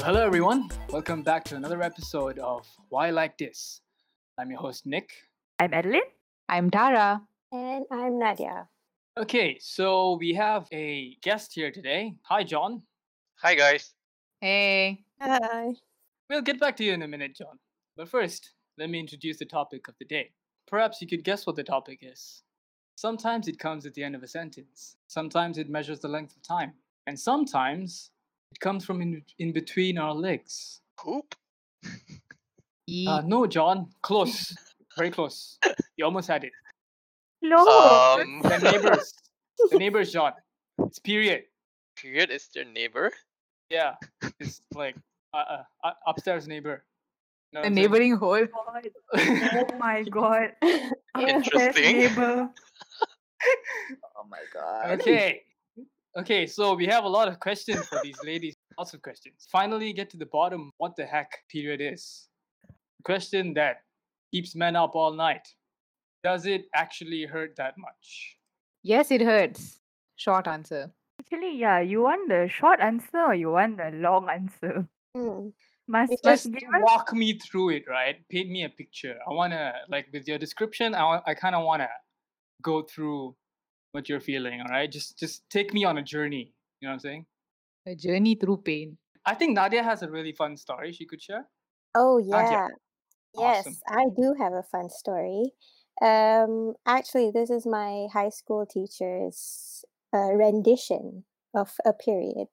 Well, hello everyone. Welcome back to another episode of Why Like This. I'm your host Nick. I'm Adeline. I'm Tara. And I'm Nadia. Okay, so we have a guest here today. Hi, Jon. Hi guys. Hey. Hi. We'll get back to you in a minute, Jon. But first, let me introduce the topic of the day. Perhaps you could guess what the topic is. Sometimes it comes at the end of a sentence. Sometimes it measures the length of time. And sometimes it comes from in, in between our legs. Poop. Uh, no, Jon. Close. Very close. You almost had it. No. Um, The neighbors. the neighbors, Jon. It's period. period is your neighbor. Yeah. It's like uh, uh, uh, upstairs neighbor. Know what the I'm neighboring hole. oh my god. Interesting. neighbor. Oh my god. okay. Okay, so we have a lot of questions for these ladies. Lots of questions. Finally, get to the bottom what the heck period is. A question that keeps men up all night. Does it actually hurt that much? Yes, it hurts. Short answer. Actually, yeah, you want the short answer or you want the long answer? Hmm. Must, It's must Just give us walk me through it, right? Paint me a picture. I want to, like, with your description, I, wa- I kind of want to go through what you're feeling, all right? Just just take me on a journey. You know what I'm saying? A journey through pain. I think Nadia has a really fun story she could share. Oh Nadia. yeah. Yes, Awesome. I do have a fun story. Um, actually, this is my high school teacher's uh, rendition of a period.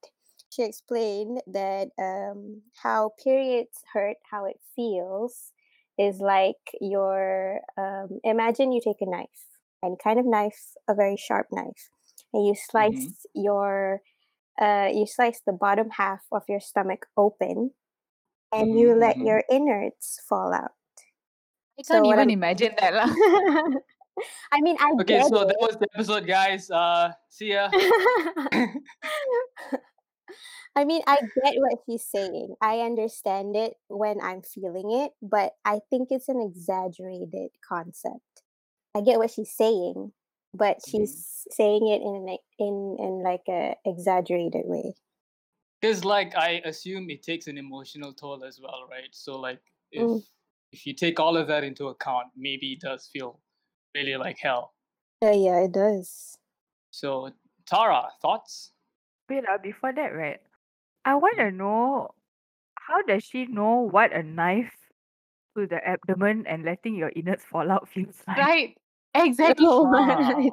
She explained that um, how periods hurt, how it feels, is like your um, imagine you take a knife, any kind of knife, a very sharp knife, and you slice your uh, you slice the bottom half of your stomach open, and you Mhm, let mhm. your innards fall out. I can't what even I'm- imagine that. lah. I mean, I Okay, so it. that was the episode, guys. Uh, see ya. I mean, I get what he's saying. I understand it when I'm feeling it, but I think it's an exaggerated concept. I get what she's saying, but she's saying it in an, in in like a exaggerated way. Because like I assume it takes an emotional toll as well, right? So like if Mm. if you take all of that into account, maybe it does feel really like hell. Uh, yeah, it does. So Tara, thoughts? Wait, uh, before that, right? I want to know how does she know what a knife to the abdomen and letting your innards fall out feels like? right. Exactly. Oh.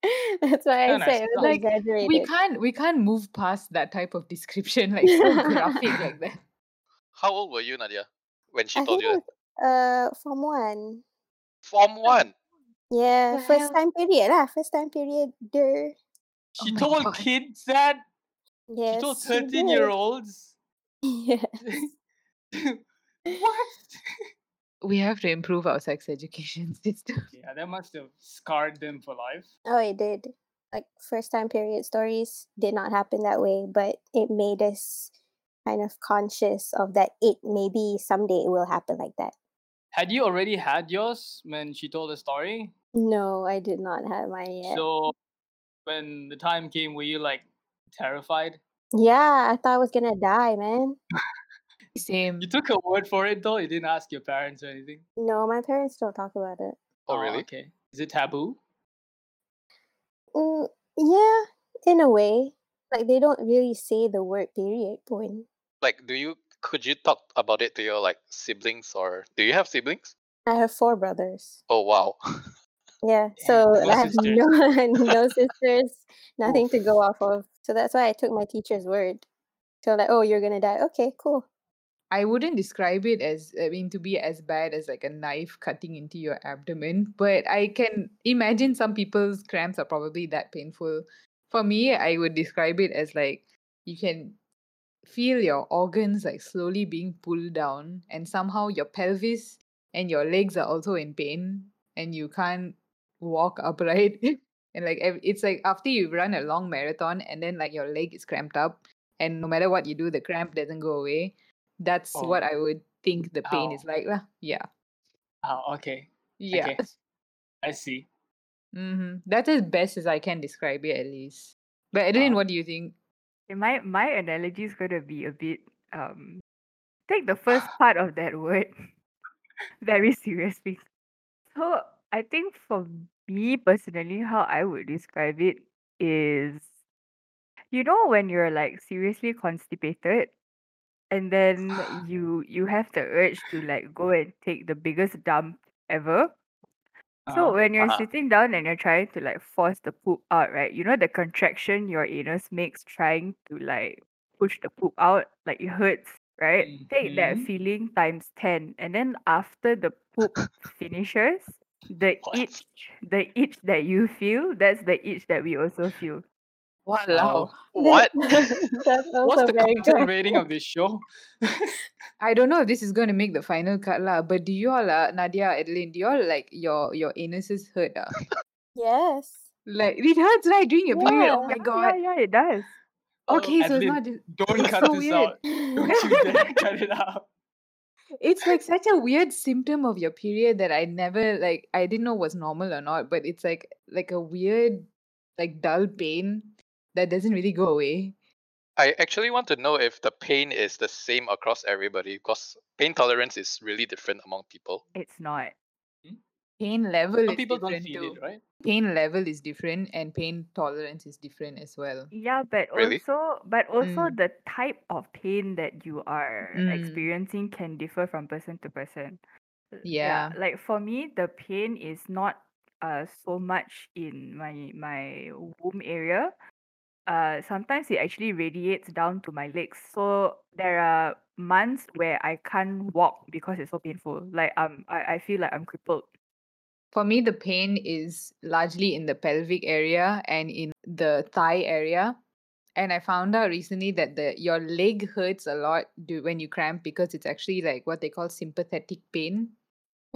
That's why I Kinda said it was Like, exaggerated. We can't we can't move past that type of description, like so graphic like that. How old were you, Nadia, when she I told you? it was, uh, form one. Form one. Yeah, The first hell? time period lah. First time period. Der. She my told God. kids that. Yes. she told she thirteen-year-olds. Yeah. what? We have to improve our sex education system. Yeah, that must have scarred them for life. Oh, it did. Like first time period stories did not happen that way, but it made us kind of conscious of that. It maybe someday it will happen like that. Had you already had yours when she told the story? No, I did not have mine yet. So when the time came, were you like terrified? yeah, I thought I was gonna die, man. Same. You took a word for it though. You didn't ask your parents or anything. No, my parents don't talk about it. Oh, really? Okay. Is it taboo? Mm, yeah, in a way. Like they don't really say the word period point. Like, do you could you talk about it to your like siblings or do you have siblings? I have four brothers. Oh wow. Yeah, so no I have sisters. no no sisters, nothing to go off of. So that's why I took my teacher's word. So like, oh, you're gonna die. Okay, cool. I wouldn't describe it as I mean to be as bad as like a knife cutting into your abdomen, but I can imagine some people's cramps are probably that painful. For me, I would describe it as like you can feel your organs like slowly being pulled down and somehow your pelvis and your legs are also in pain and you can't walk upright and like it's like after you run a long marathon and then like your leg is cramped up and no matter what you do the cramp doesn't go away that's what Oh. i would think the pain is like lah. yeah Oh, okay. yeah Okay. I see. hmm that's as best as i can describe it at least but adeline Uh, what do you think My my analogy is going to be a bit um take the first part of that word very seriously. So I think for me personally, how I would describe it is you know when you're like seriously constipated and then you you have the urge to like go and take the biggest dump ever. So Uh-huh. when you're Uh-huh. sitting down and you're trying to like force the poop out, right? You know the contraction your anus makes trying to like push the poop out, like it hurts, right? Take that Mhm. feeling times 10. And then after the poop finishes, the What? itch, the itch that you feel, that's the itch that we also feel. Wow. Oh, What? What's the very content rating of this show? I don't know if this is going to make the final cut lah, but do you all, uh, Nadia, Adeline, do you all like your your anuses hurt? Uh? Yes. Like it hurts right during your period. Oh my god. yeah, yeah, it does. Oh, Okay, so it's not just don't cut so this weird. out. Don't you dare cut it out. It's like such a weird symptom of your period that I never like I didn't know was normal or not, but it's like like a weird like dull pain that doesn't really go away. I actually want to know if the pain is the same across everybody because pain tolerance is really different among people. It's not. Pain level Some is people don't feel too. it, right? Pain level is different and pain tolerance is different as well. Yeah, but Really? also but also Mm. the type of pain that you are Mm. experiencing can differ from person to person. Uh, Yeah. like for me, the pain is not uh so much in my my womb area. Uh, sometimes it actually radiates down to my legs. So there are months where I can't walk because it's so painful. Like um, I, I feel like I'm crippled. For me, the pain is largely in the pelvic area and in the thigh area. And I found out recently that the your leg hurts a lot do, when you cramp because it's actually like what they call sympathetic pain.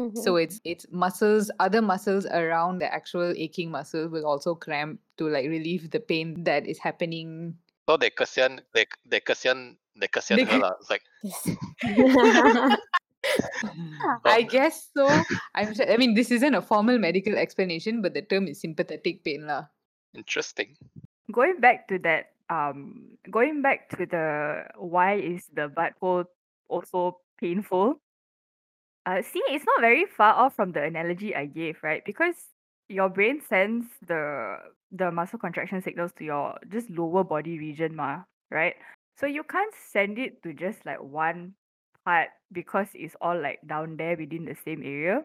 Mhm. So it's it's muscles, other muscles around the actual aching muscle will also cramp to like relieve the pain that is happening. So they kasihan, they they kasihan, they kasihan They her. It's like I guess so. I'm sure, I mean this isn't a formal medical explanation, but the term is sympathetic pain lah. interesting. Going back to that, um, going back to the why is the butthole also painful? Uh, see, it's not very far off from the analogy I gave, right? Because your brain sends the the muscle contraction signals to your just lower body region, ma, right? So you can't send it to just like one part because it's all like down there within the same area.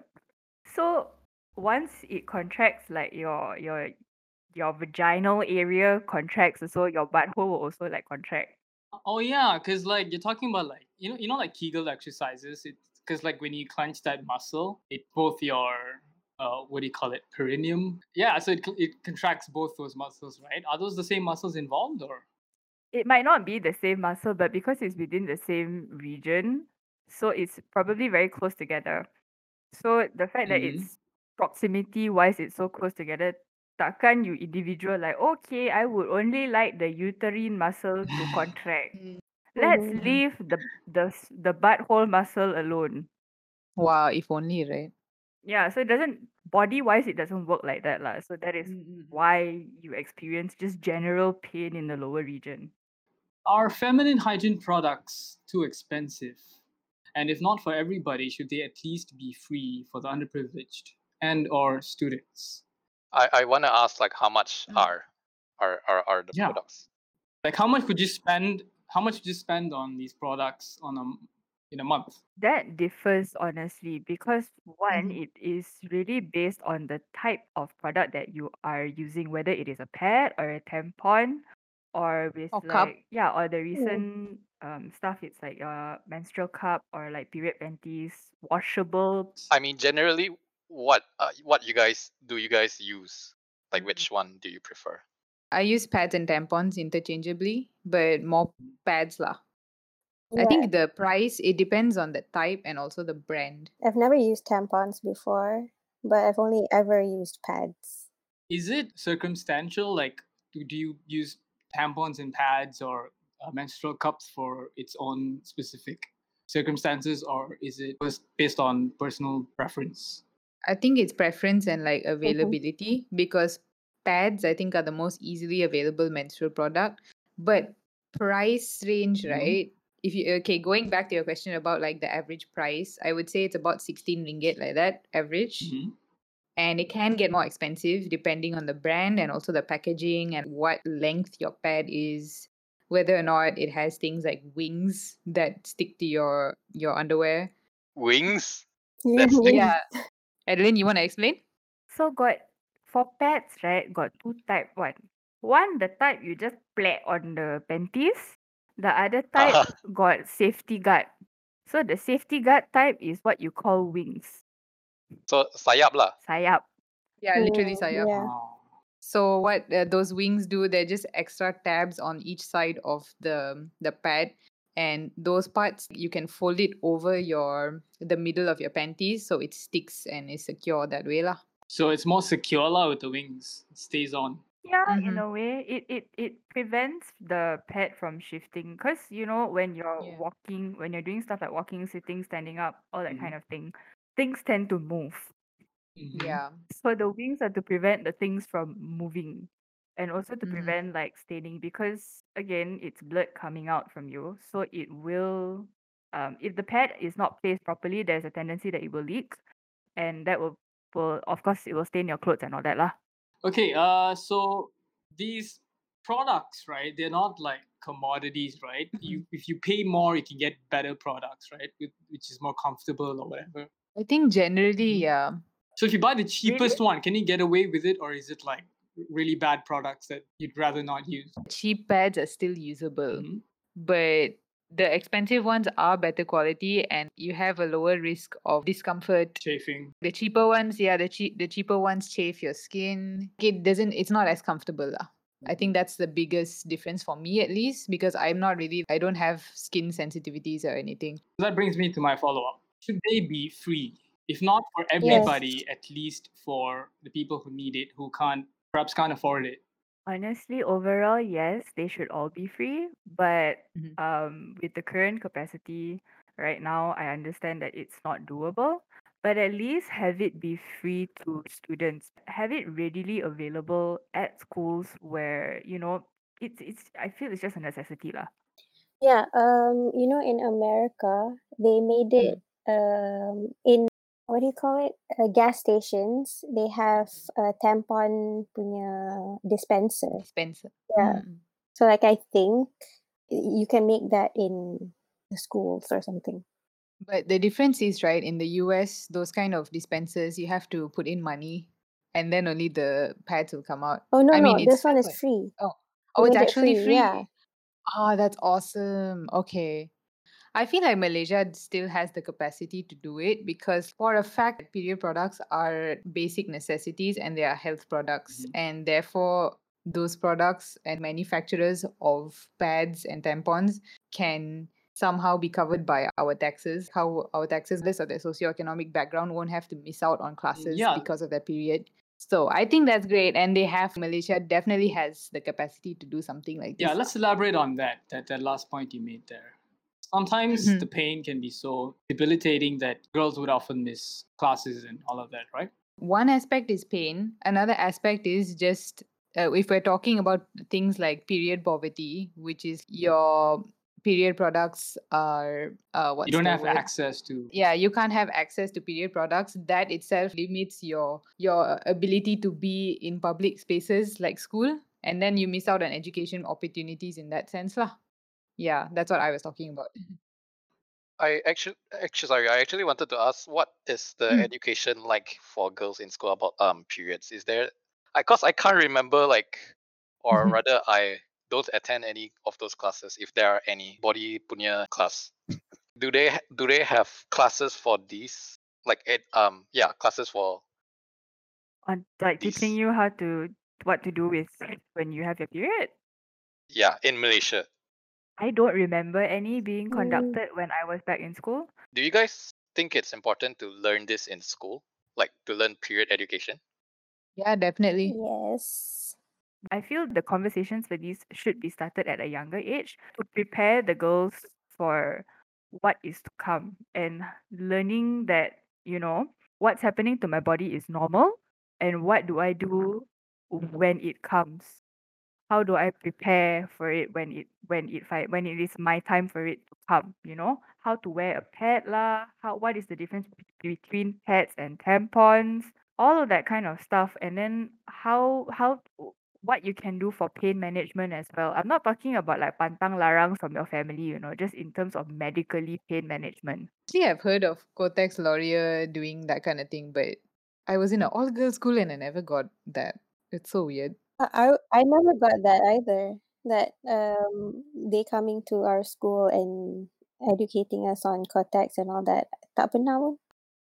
So once it contracts, like your your your vaginal area contracts, so your butthole will also like contract. Oh yeah, because like you're talking about like you know you know like Kegel exercises. It's because like when you clench that muscle, it both your uh what do you call it perineum? Yeah, so it it contracts both those muscles, right? Are those the same muscles involved or? It might not be the same muscle, but because it's within the same region, so it's probably very close together. So the fact that Mhm. it's proximity wise, it's so close together. Takkan you individual like okay, I would only like the uterine muscle to contract. Let's Mhm. leave the the s- the butthole muscle alone. Wow, if only, right? Yeah, so it doesn't body wise it doesn't work like that lah. So that is why you experience just general pain in the lower region. Are feminine hygiene products too expensive? And if not for everybody, should they at least be free for the underprivileged and or students? I I want to ask like how much Mm. are are are, are the Yeah. products? Like how much would you spend how much do you spend on these products on a m- in a month? That differs honestly because one, Mhm. it is really based on the type of product that you are using, whether it is a pad or a tampon, or with Or cup. like yeah, or the Mm. recent um stuff. It's like a menstrual cup or like period panties, washable. I mean, generally, what uh, what you guys do you guys use? Like Mm. which one do you prefer? I use pads and tampons interchangeably, but more pads lah. I think the price it depends on the type and also the brand. I've never used tampons before, but I've only ever used pads. Is it circumstantial? Like, do, do you use tampons and pads or uh, menstrual cups for its own specific circumstances, or is it just based on personal preference? I think it's preference and like Mhm. availability because pads I think are the most easily available menstrual product, but price range Mhm. right if you okay, going back to your question about like the average price, I would say it's about 16 ringgit like that average. Mhm. And it can get more expensive depending on the brand and also the packaging and what length your pad is, whether or not it has things like wings that stick to your your underwear. Wings? Yeah, That's. Yeah. Adeline, you want to explain? So got for pets, right? Got two type. One, one the type you just play on the panties. The other type Uh-huh. got safety guard. So the safety guard type is what you call wings. So sayap lah. Sayap. Yeah, literally Mm, sayap. yeah. Oh. So what uh, those wings do, they're just extra tabs on each side of the the pad, and those parts you can fold it over your the middle of your panties, so it sticks and is secure that way lah. So it's more secure lah with the wings. It stays on. Yeah, in Mhm. a way, it it it prevents the pet from shifting. Cause you know when you're Yeah. walking, when you're doing stuff like walking, sitting, standing up, all that Mhm. kind of thing, things tend to move. Mhm. Yeah. So the wings are to prevent the things from moving, and also to Mhm. prevent like staining. Because again, it's blood coming out from you, so it will. Um, if the pad is not placed properly, there's a tendency that it will leak, and that will will of course it will stain your clothes and all that lah. Okay, uh, so these products, right? They're not like commodities, right? You if you pay more, you can get better products, right? With, which is more comfortable or whatever. I think generally, Mhm. yeah. So if you buy the cheapest one, can you get away with it, or is it like really bad products that you'd rather not use? Cheap pads are still usable, Mhm. but the expensive ones are better quality, and you have a lower risk of discomfort Chafing. The cheaper ones, yeah, the cheap the cheaper ones chafe your skin. It doesn't it's not as comfortable. lah. I mm-hmm. think that's the biggest difference for me at least because I'm not really I don't have skin sensitivities or anything. That brings me to my follow up. Should they be free? If not for everybody, at least for the people who need it, who can't perhaps can't afford it. Honestly, overall, yes, they should all be free. But Mhm. um, with the current capacity right now, I understand that it's not doable. But at least have it be free to students. Have it readily available at schools where you know it's it's. I feel it's just a necessity lah. Yeah, um, you know, in America, they made Mm. it um in what do you call it? Uh, gas stations. They have a tampon punya dispenser. Expensive. Yeah. Mm. So like I think you can make that in the schools or something. But the difference is right in the US, those kind of dispensers, you have to put in money and then only the pads will come out. Oh no, I no, mean, it's this one is free. Oh, oh, it's made it actually free, free. yeah. Oh, that's awesome. Okay. I feel like Malaysia still has the capacity to do it because, for a fact, period products are basic necessities and they are health products. Mhm. And therefore, those products and manufacturers of pads and tampons can somehow be covered by our taxes. How our taxes, list of their socioeconomic background, won't have to miss out on classes yeah. because of that period. So I think that's great. And they have, Malaysia definitely has the capacity to do something like this. Yeah, let's elaborate on that. That that last point you made there. Sometimes Mhm. the pain can be so debilitating that girls would often miss classes and all of that, right? one aspect is pain another aspect is just uh, if we're talking about things like period poverty which is your period products are uh, you don't have word? access to. yeah you can't have access to period products that itself limits your your ability to be in public spaces like school and then you miss out on education opportunities in that sense lah. Yeah that's what i was talking about I actually, actually, sorry, I actually wanted to ask, what is the Mm. education like for girls in school about um periods? Is there, I cause I can't remember like, or Mhm. rather, I don't attend any of those classes if there are any body punya class. Do they do they have classes for these? Like it um yeah classes for On like teaching you how to what to do with when you have your period. yeah in Malaysia. I don't remember any being Mm. conducted when I was back in school. Do you guys think it's important to learn this in school, like to learn period education? yeah definitely Yes. I feel the conversations for these should be started at a younger age to prepare the girls for what is to come and learning that, you know, what's happening to my body is normal and what do I do when it comes. How do I prepare for it when it when it when it is my time for it to come, you know? How to wear a pad lah, how what is the difference be- between pads and tampons, all of that kind of stuff and then how how what you can do for pain management as well. I'm not talking about like pantang larang from your family, you know, just in terms of medically pain management. Actually, I've heard of Kotex Laurier doing that kind of thing, but I was in an all girls school and I never got that. It's so weird. I I I never got that either. That um they coming to our school and educating us on Kotex and all that. Tak pernah pun.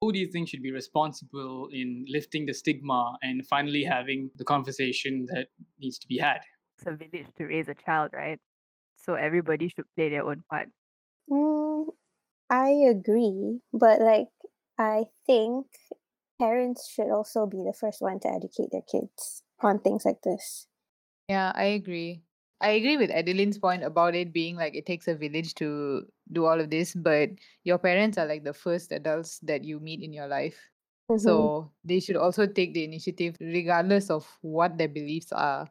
Who do you think should be responsible in lifting the stigma and finally having the conversation that needs to be had? It's a village to raise a child, right? So everybody should play their own part. Mm, I agree, but like I think parents should also be the first one to educate their kids on things like this. Yeah, I agree. I agree with Adeline's point about it being like it takes a village to do all of this, but your parents are like the first adults that you meet in your life. Mhm. So they should also take the initiative, regardless of what their beliefs are.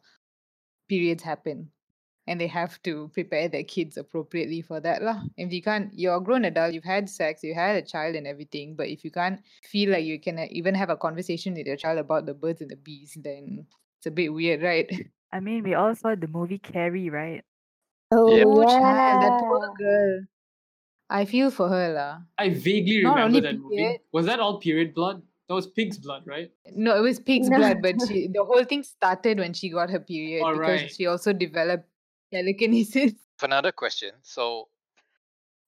Periods happen. And they have to prepare their kids appropriately for that. Lah. If you can't, you're a grown adult, you've had sex, you had a child and everything, but if you can't feel like you can uh, even have a conversation with your child about the birds and the bees, then it's a bit weird, right? I mean, we all saw the movie Carrie, right? Oh Yep. Oh, child, yeah. that poor girl. I feel for her, lah. I vaguely Not remember only that movie. Was that all period blood? That was pig's blood, right? No, it was pig's No. blood, but she, the whole thing started when she got her period All because right. she also developed telekinesis. Another question. So,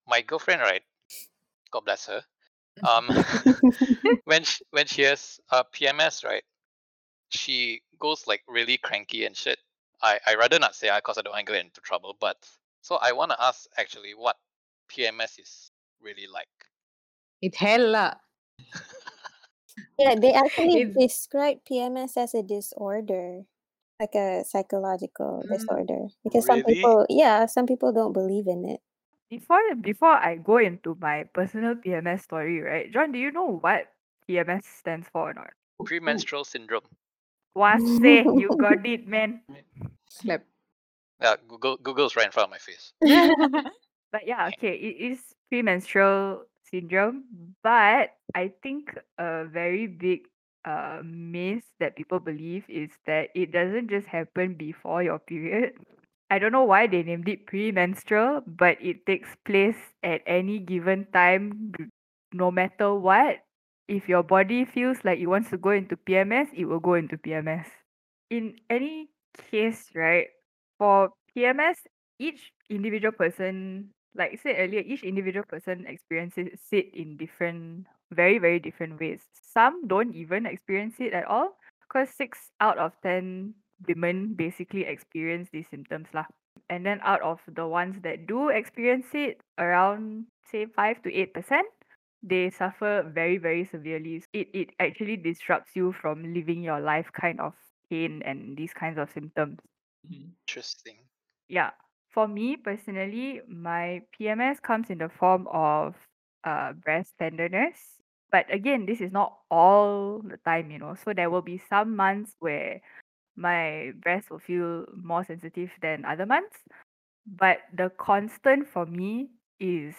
my girlfriend, right? God bless her. Um, when she, when she has uh, PMS, right? She goes like really cranky and shit. I I rather not say I because I don't want to get into trouble. But so I want to ask actually what PMS is really like. It hell lah. Yeah, they actually It's- describe PMS as a disorder, like a psychological Mm. disorder. Because some people, yeah, some people don't believe in it. Before before I go into my personal PMS story, right? Jon, do you know what PMS stands for or not? Premenstrual syndrome. Wase, you got it, man. Slap. Yeah, Google Google's right in front of my face. But yeah, okay, it is premenstrual syndrome, but I think a very big uh myth that people believe is that it doesn't just happen before your period. I don't know why they named it premenstrual, but it takes place at any given time, no matter what. If your body feels like it wants to go into PMS, it will go into PMS. In any case, right, for PMS, each individual person, like I said earlier, each individual person experiences it in different, very, very different ways. Some don't even experience it at all, because six out of 10 women basically experience these symptoms. Lah. And then out of the ones that do experience it, around say 5 to 8%, they suffer very, very severely. It, it actually disrupts you from living your life kind of pain and these kinds of symptoms. Mhm. Interesting. Yeah. For me personally, my PMS comes in the form of uh, breast tenderness. But again, this is not all the time, you know. So there will be some months where my breast will feel more sensitive than other months. But the constant for me is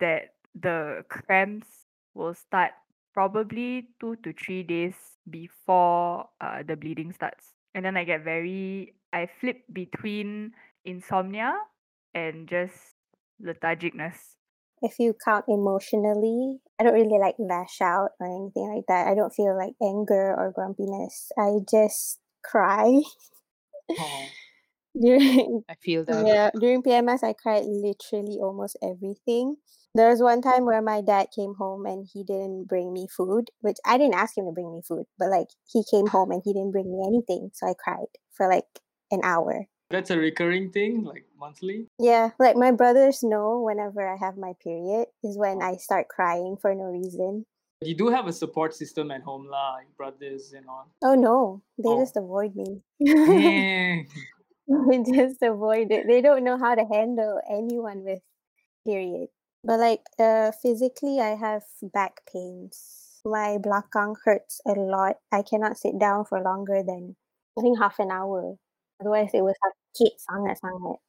that the cramps will start probably two to three days before uh, the bleeding starts. And then I get very, I flip between insomnia and just lethargicness. If you count emotionally, I don't really like lash out or anything like that. I don't feel like anger or grumpiness. I just cry Oh. during I feel that. Yeah, during PMS, I cried literally almost everything. There was one time where my dad came home and he didn't bring me food, which I didn't ask him to bring me food, but like he came home and he didn't bring me anything. So I cried for like an hour. That's a recurring thing, like monthly. Yeah, like my brothers know whenever I have my period is when I start crying for no reason. You do have a support system at home, lah, like brothers and all. Oh no, they Oh. just avoid me. Dang. they just avoid it. They don't know how to handle anyone with period. But like uh physically I have back pains. My belakang hurts a lot. I cannot sit down for longer than I think half an hour. Otherwise, it will sakit sangat-sangat.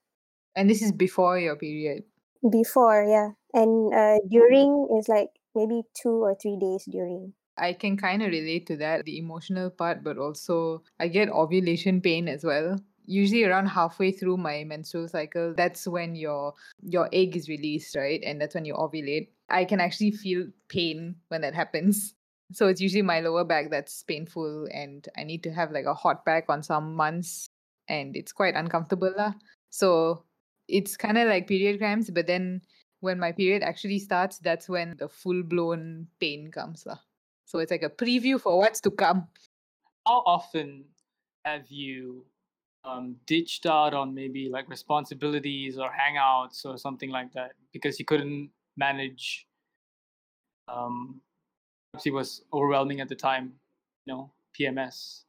And this is before your period. Before, yeah. And uh, during is like maybe two or three days during. I can kind of relate to that, the emotional part, but also I get ovulation pain as well. Usually around halfway through my menstrual cycle, that's when your your egg is released, right? And that's when you ovulate. I can actually feel pain when that happens. So it's usually my lower back that's painful and I need to have like a hot pack on some months and it's quite uncomfortable lah. So it's kind of like period cramps, but then when my period actually starts, that's when the full blown pain comes lah. So it's like a preview for what's to come. How often have you um, ditched out on maybe like responsibilities or hangouts or something like that because you couldn't manage? Um, perhaps it was overwhelming at the time, you know, PMS.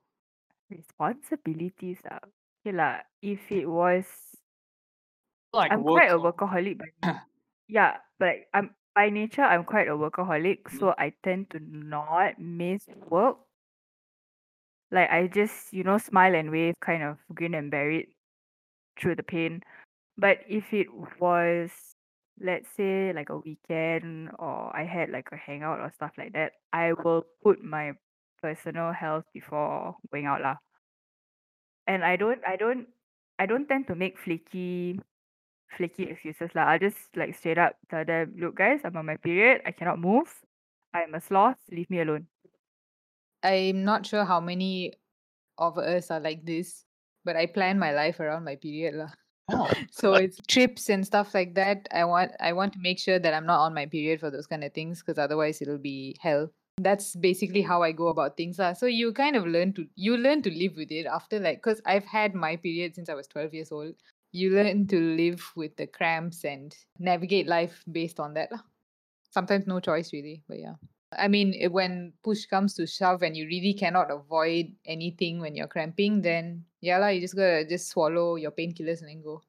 Responsibilities ah. Okay lah. If it was Like I'm quite a workaholic by yeah, but I'm by nature I'm quite a workaholic, Mm. so I tend to not miss work. Like I just, you know, smile and wave, kind of grin and bear it through the pain. But if it was, let's say, like a weekend or I had like a hangout or stuff like that, I will put my personal health before going out lah. And I don't, I don't, I don't tend to make flaky, flaky excuses lah. I'll just like straight up tell them, look, guys, I'm on my period. I cannot move. I'm a sloth. Leave me alone. I'm not sure how many of us are like this, but I plan my life around my period lah. Oh, So it's trips and stuff like that. I want I want to make sure that I'm not on my period for those kind of things because otherwise it'll be hell. That's basically how I go about things lah. So you kind of learn to you learn to live with it after like because I've had my period since I was 12 years old. You learn to live with the cramps and navigate life based on that lah. Sometimes no choice really, but yeah. I mean, when push comes to shove and you really cannot avoid anything when you're cramping, then yeah lah, you just gotta just swallow your painkillers and then go.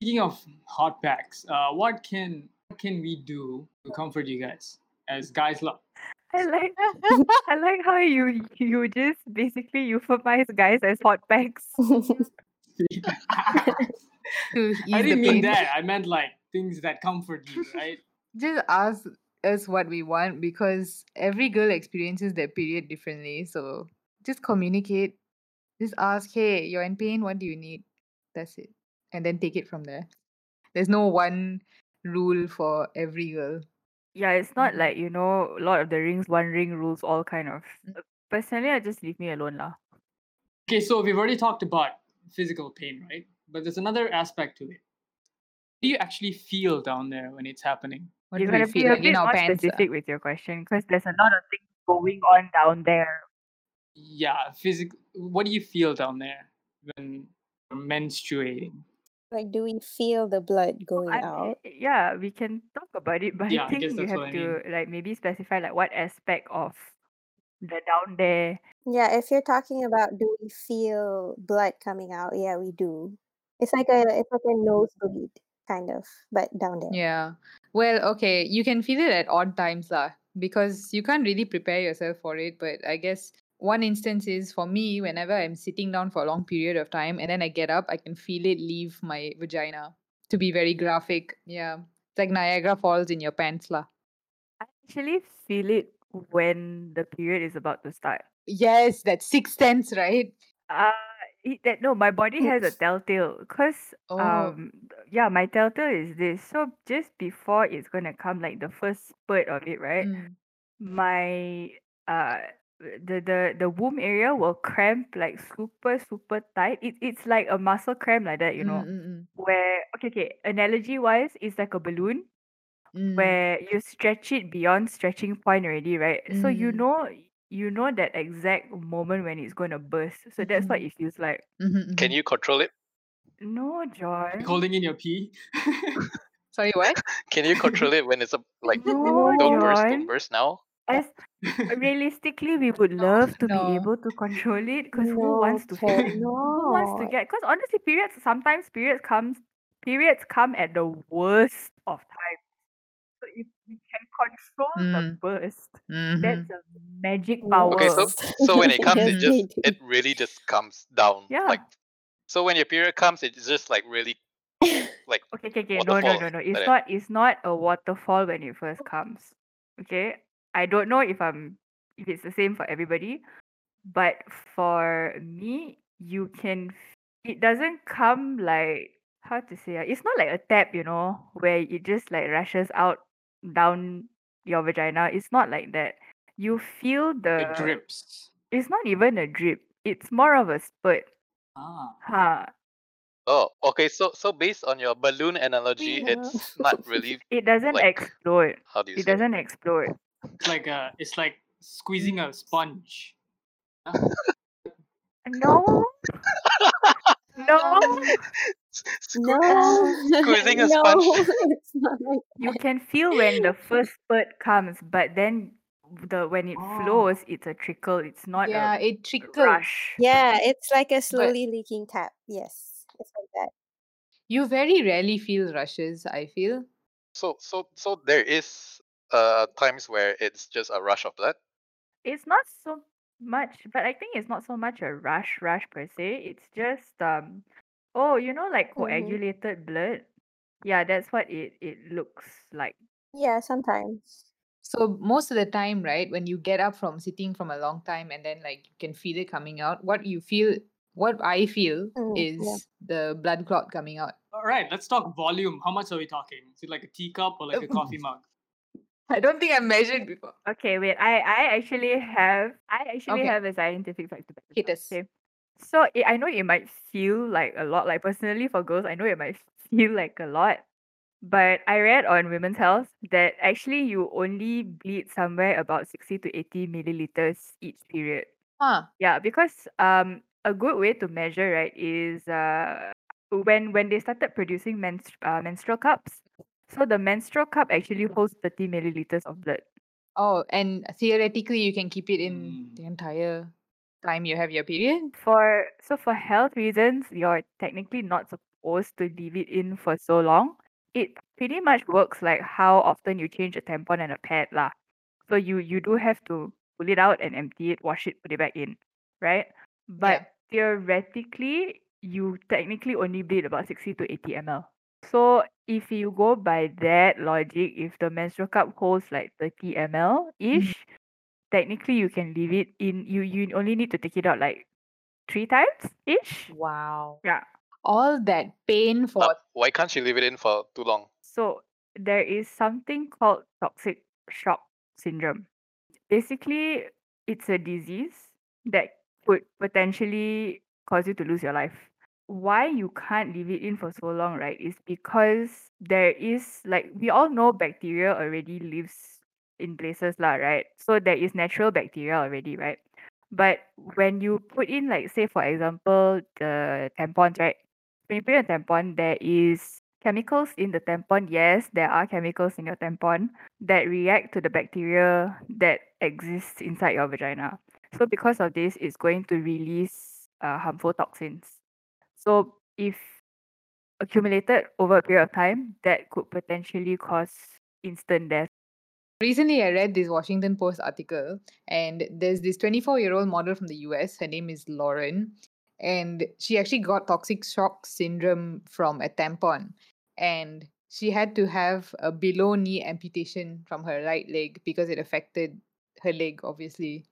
Speaking of hot packs, uh, what can what can we do to comfort you guys as guys? Love. I like I like how you you just basically euphemize guys as hot packs. To I didn't mean that. I meant like things that comfort you, right? Just ask us what we want because every girl experiences their period differently. So just communicate. Just ask, hey, you're in pain, what do you need? That's it. And then take it from there. There's no one rule for every girl. Yeah, it's not Mhm. like, you know, Lord of the Rings, One Ring rules, all kind of. Mm. Personally, I just leave me alone lah. Okay, so we've already talked about physical pain, right? But there's another aspect to it. What do you actually feel down there when it's happening? What You're do we gonna be feel a in bit our more pants? Uh specific with your question because there's a lot of things going on down there. Yeah, physical. What do you feel down there when you're menstruating? like, do we feel the blood going I, out? Eh, yeah, we can talk about it, but Yeah, I I think guess you have what I to like maybe specify like what aspect of the down there. Yeah, if you're talking about do we feel blood coming out? Yeah, we do. It's like a it's like a nosebleed kind of, but down there. Yeah. Well, okay, you can feel it at odd times lah because you can't really prepare yourself for it. But I guess one instance is for me whenever I'm sitting down for a long period of time and then I get up, I can feel it leave my vagina. To be very graphic, yeah, it's like Niagara Falls in your pants lah. I actually feel it when the period is about to start. Yes, that sixth sense, right? Uh, it, that no, my body has a telltale because Oh. um yeah, my telltale is this. So just before it's gonna come, like the first spurt of it, right? Mm. My uh the the the womb area will cramp like super super tight. It, it's like a muscle cramp like that, you know. Mm, mm, Where okay okay analogy wise, it's like a balloon mm, mm. where you stretch it beyond stretching point already, right? So you Mm. know you know that exact moment when it's gonna burst. So that's what Mhm. it feels like. Mhm, Can mhm. you control it? No, Jon. Like holding in your pee? Sorry, what? Can you control it when it's a like No, don't burst, don't burst now? As realistically, we would love to be able to control it because who wants to feel? Who wants to get? Because honestly, periods sometimes periods comes periods come at the worst of times. So if we can control the Mm. burst, Mhm. that's a magic power. Okay, so so when it comes, it just it really just comes down Yeah. like So when your period comes, it's just like really like Okay, okay, okay. No, no, no, no. It's that. not. It's not a waterfall when it first comes. Okay. I don't know if I'm if it's the same for everybody, but for me, you can. It doesn't come like how to say. ah, It's not like a tap, you know, where it just like rushes out down your vagina. It's not like that. You feel the. It drips. It's not even a drip. It's more of a spurt. Ah. Huh. Oh, okay. So so based on your balloon analogy, Yeah. it's not really It doesn't like explode. how do you It say? doesn't explode. It's like a. it's like squeezing a sponge. No. No. No. Squeezing a no, sponge. it's not like You can feel when the first spurt comes, but then the when it Oh. flows, it's a trickle. It's not yeah, a it trickles. rush. Yeah, it's like a slowly leaking tap. Yes, it's like that. You very rarely feel rushes, I feel. So so so there is uh times where it's just a rush of blood. It's not so much, but I think it's not so much a rush rush per se. It's just um oh, you know like Mhm. coagulated blood. Yeah, that's what it it looks like. Yeah, sometimes. So most of the time, right, when you get up from sitting from a long time and then like you can feel it coming out, what you feel what I feel Mm, yeah. is the blood clot coming out. All right, let's talk volume. How much are we talking? Is it like a teacup or like a coffee mug? I don't think I measured before. Okay, wait. I I actually have I actually Okay. have a scientific fact to back this Hit up, us. Okay. So it, I know it might feel like a lot. Like personally for girls, I know it might feel like a lot. But I read on Women's Health that actually you only bleed somewhere about sixty to eighty milliliters each period. Huh. Yeah, because um a good way to measure right is uh when when they started producing menstru- uh, menstrual cups. So the menstrual cup actually holds thirty milliliters of blood. Oh, and theoretically you can keep it in Mm. the entire time you have your period. For so for health reasons, you're technically not supposed to leave it in for so long. It pretty much works like how often you change a tampon and a pad lah. So you you do have to pull it out and empty it, wash it, put it back in, right? But theoretically, you technically only bleed about 60 to 80 ml. So if you go by that logic, if the menstrual cup holds like 30 ml ish, mm-hmm. Technically you can leave it in. You you only need to take it out like three times ish. Wow. Yeah. All that pain for But why can't you leave it in for too long? So there is something called toxic shock syndrome. Basically, it's a disease that could potentially cause you to lose your life. Why you can't leave it in for so long, right, is because there is like we all know bacteria already lives in places lah, right? So there is natural bacteria already, right? But when you put in like say for example the tampons, right? When you put in a tampon, there is chemicals in the tampon. Yes, there are chemicals in your tampon that react to the bacteria that exists inside your vagina. So because of this, it's going to release uh, harmful toxins. So if accumulated over a period of time, that could potentially cause instant death. Recently, I read this Washington Post article, and there's this 24 year old model from the US. Her name is Lauren, and she actually got toxic shock syndrome from a tampon. And she had to have a below knee amputation from her right leg because it affected her leg, obviously.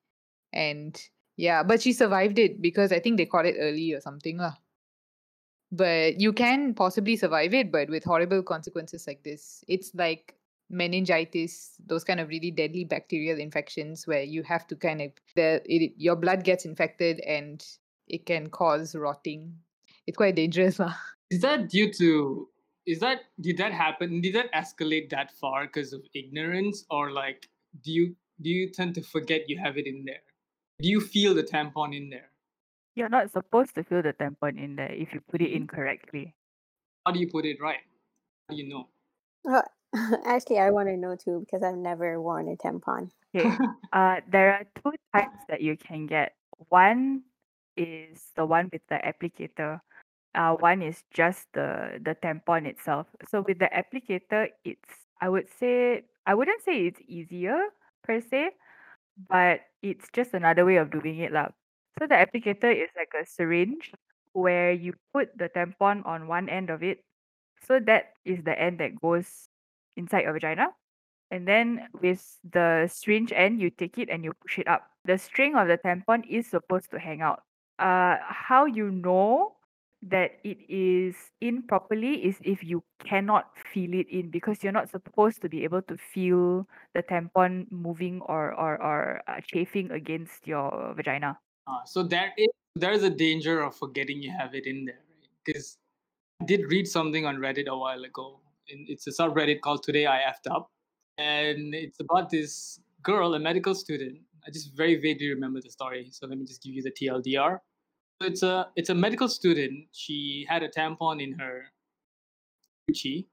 And yeah, but she survived it because I think they caught it early or something. lah. But you can possibly survive it, but with horrible consequences like this. It's like meningitis, those kind of really deadly bacterial infections where you have to kind of the it, your blood gets infected and it can cause rotting. It's quite dangerous, lah. Is that due to is that did that happen? Did that escalate that far because of ignorance, or like do you do you tend to forget you have it in there? Do you feel the tampon in there? You're not supposed to feel the tampon in there if you put it mm-hmm. in correctly. How do you put it right? How do you know? Oh, actually, I want to know too because I've never worn a tampon. Okay. uh, there are two types that you can get. One is the one with the applicator. Uh, one is just the the tampon itself. So with the applicator, it's I would say I wouldn't say it's easier per se, but it's just another way of doing it lah. So the applicator is like a syringe where you put the tampon on one end of it. So that is the end that goes inside your vagina. And then with the syringe end, you take it and you push it up. The string of the tampon is supposed to hang out. Uh, how you know that it is in properly is if you cannot feel it in because you're not supposed to be able to feel the tampon moving or or or uh, chafing against your vagina. Uh, so there is there is a danger of forgetting you have it in there, Because I did read something on Reddit a while ago. And it's a subreddit called Today I Effed Up, and it's about this girl, a medical student. I just very vaguely remember the story, so let me just give you the TLDR. So it's a it's a medical student. She had a tampon in her Gucci,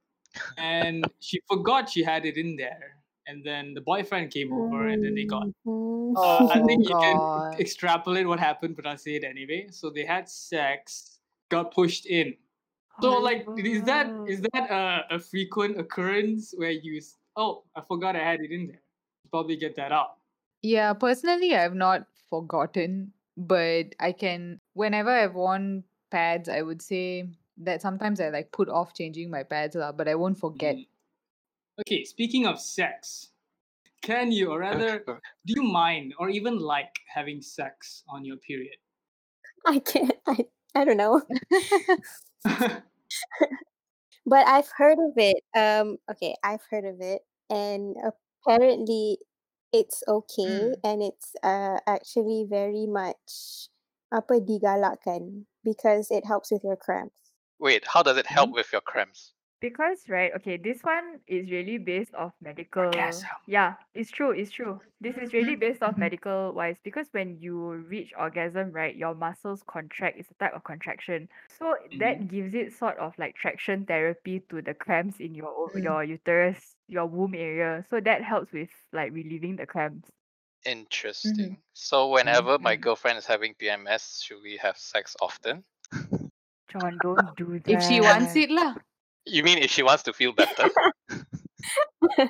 and she forgot she had it in there. And then the boyfriend came over, and then they got. Uh, I think you can extrapolate what happened, but I'll say it anyway. So they had sex, got pushed in. So like, is that is that a, a frequent occurrence where you? Oh, I forgot I had it in there. Probably get that out. Yeah, personally, I've not forgotten, but I can, whenever I've worn pads, I would say that sometimes I like put off changing my pads, lah, but I won't forget. Mm. Okay, speaking of sex, can you or rather do you mind or even like having sex on your period? I can't. I I don't know. But I've heard of it. Um, okay, I've heard of it, and apparently it's okay, Mm. and it's uh actually very much apa digalakkan because it helps with your cramps. Wait, how does it help Mhm. with your cramps? Because right, okay, this one is really based off medical. Orgasm. Yeah, it's true, it's true. This is really mm-hmm, based off Mhm. medical wise because when you reach orgasm, right, your muscles contract. It's a type of contraction. So mm-hmm. that gives it sort of like traction therapy to the cramps in your o- mm-hmm. your uterus, your womb area. So that helps with like relieving the cramps. Interesting. So whenever my girlfriend is having PMS, should we have sex often? Jon, don't do that. If she wants it, lah. You mean if she wants to feel better?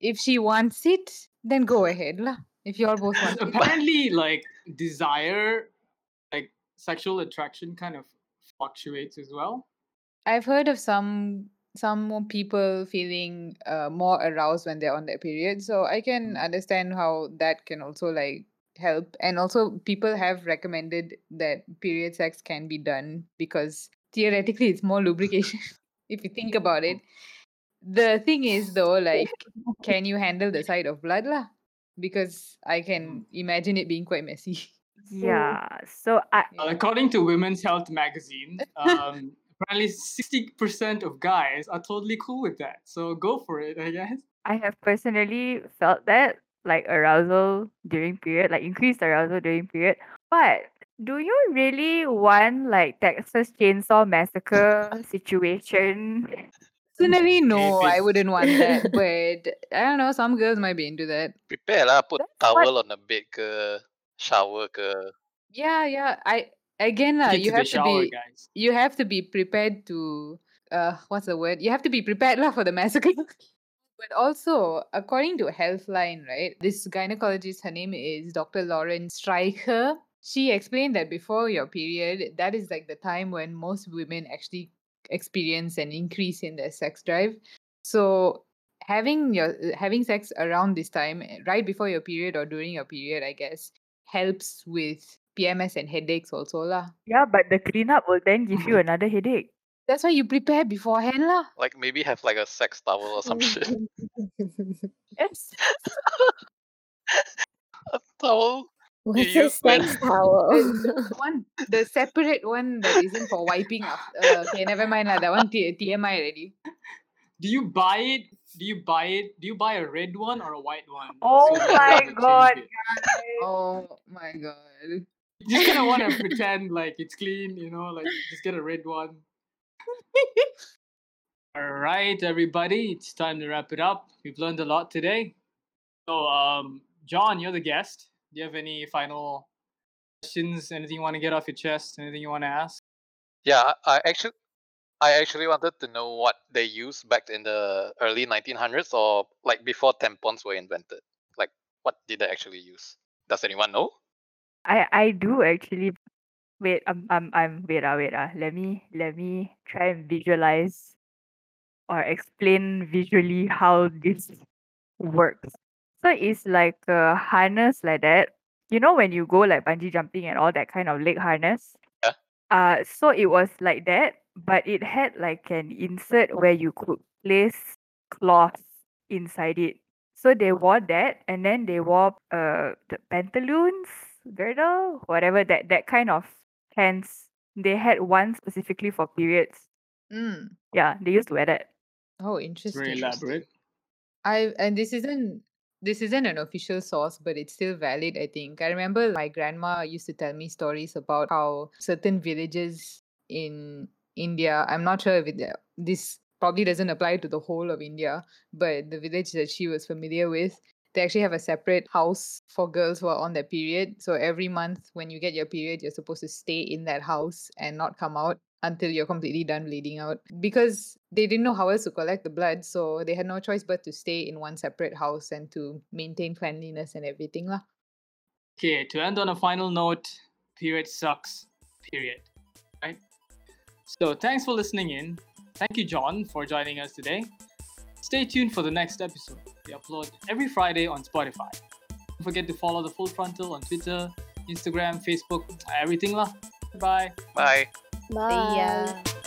If she wants it, then go ahead, lah. If you all both want it. Apparently, like desire, like sexual attraction, kind of fluctuates as well. I've heard of some some more people feeling uh, more aroused when they're on their period, so I can Mm. understand how that can also like help. And also, people have recommended that period sex can be done because theoretically it's more lubrication. If you think about it, the thing is though, like, can you handle the sight of blood, lah? Because I can imagine it being quite messy. Yeah. So I Uh, according to Women's Health magazine, um, apparently sixty percent of guys are totally cool with that. So go for it, I guess. I have personally felt that like arousal during period, like increased arousal during period. But do you really want like Texas Chainsaw Massacre situation? Personally, no, I wouldn't want that. But I don't know, some girls might be into that. Prepare lah, put That's what- towel on the bed ke, shower ke. Yeah, yeah. I again lah. Get You to the have to shower, be guys. you have to be prepared to uh what's the word? You have to be prepared lah for the massacre. but also, according to Healthline, right? This gynecologist, her name is Dr. Lauren Streicher. She explained that before your period, that is like the time when most women actually experience an increase in their sex drive. So having your having sex around this time, eh, right before your period or during your period, I guess, helps with PMS and headaches also lah. Yeah, but the cleanup will then give you another headache. That's why you prepare beforehand lah. Like maybe have like a sex towel or some shit. Yes. A towel. What's you a sex towel? The one, the separate one that isn't for wiping up. Uh, okay, never mind lah. That one T- TMI already. Do you buy it? Do you buy it? Do you buy a red one or a white one? Oh So you my god, guys. Oh my god. You just kind of want to pretend like it's clean, you know, like just get a red one. All right, everybody, it's time to wrap it up. We've learned a lot today. So, um, Jon, you're the guest. Do you have any final questions? Anything you want to get off your chest? Anything you want to ask? Yeah, I I actually I actually wanted to know what they used back in the early 1900s or like before tampons were invented. Like what did they actually use? Does anyone know? I I do actually. Wait, I'm I'm I'm wait ah wait ah. Let me let me try and visualize or explain visually how this works. So it's like a harness like that. You know when you go like bungee jumping and all that kind of leg harness? Yeah. Uh so it was like that, but it had like an insert where you could place cloth inside it. So they wore that and then they wore uh the pantaloons, girdle, whatever that that kind of pants. They had one specifically for periods. Mm. Yeah, they used to wear that. Oh, interesting. very elaborate. I and this isn't this isn't an official source, but it's still valid, I think. I remember my grandma used to tell me stories about how certain villages in India, I'm not sure if it, uh, this probably doesn't apply to the whole of India, but the village that she was familiar with, they actually have a separate house for girls who are on their period. So every month when you get your period, you're supposed to stay in that house and not come out until you're completely done bleeding out because they didn't know how else to collect the blood so they had no choice but to stay in one separate house and to maintain cleanliness and everything lah. Okay, to end on a final note, period sucks. Period. Right? So thanks for listening in. Thank you, Jon, for joining us today. Stay tuned for the next episode. We upload every Friday on Spotify. Don't forget to follow the Full Frontal on Twitter, Instagram, Facebook, everything lah. Bye. Bye. Bye. ya.